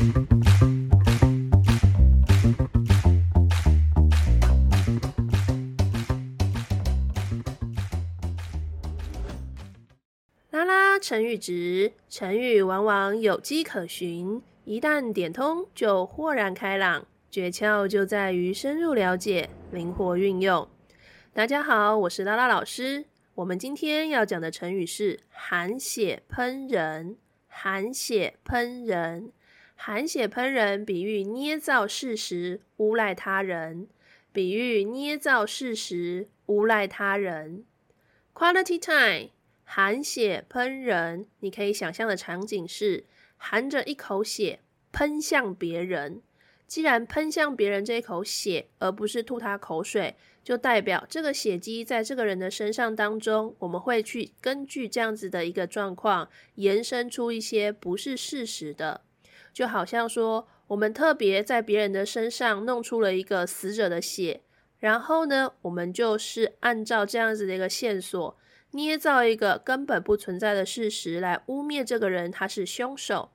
拉拉成语质，成语往往有迹可循，一旦点通就豁然开朗。诀窍就在于深入了解，灵活运用。大家好，我是拉拉老师。我们今天要讲的成语是“含血喷人”。含血喷人，含血喷人，比喻捏造事实，诬赖他人。比喻捏造事实，诬赖他人。Quality time，含血喷人。你可以想象的场景是含着一口血喷向别人。既然喷向别人这一口血，而不是吐他口水，就代表这个血迹在这个人的身上当中，我们会去根据这样子的一个状况，延伸出一些不是事实的。就好像说，我们特别在别人的身上弄出了一个死者的血，然后呢，我们就是按照这样子的一个线索，捏造一个根本不存在的事实来污蔑这个人他是凶手。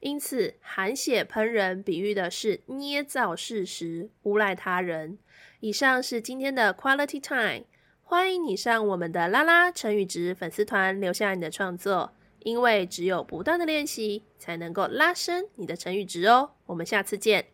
因此，含血喷人比喻的是捏造事实、诬赖他人。以上是今天的 Quality Time，欢迎你上我们的拉拉成语值粉丝团留下你的创作，因为只有不断的练习，才能够拉伸你的成语值哦。我们下次见。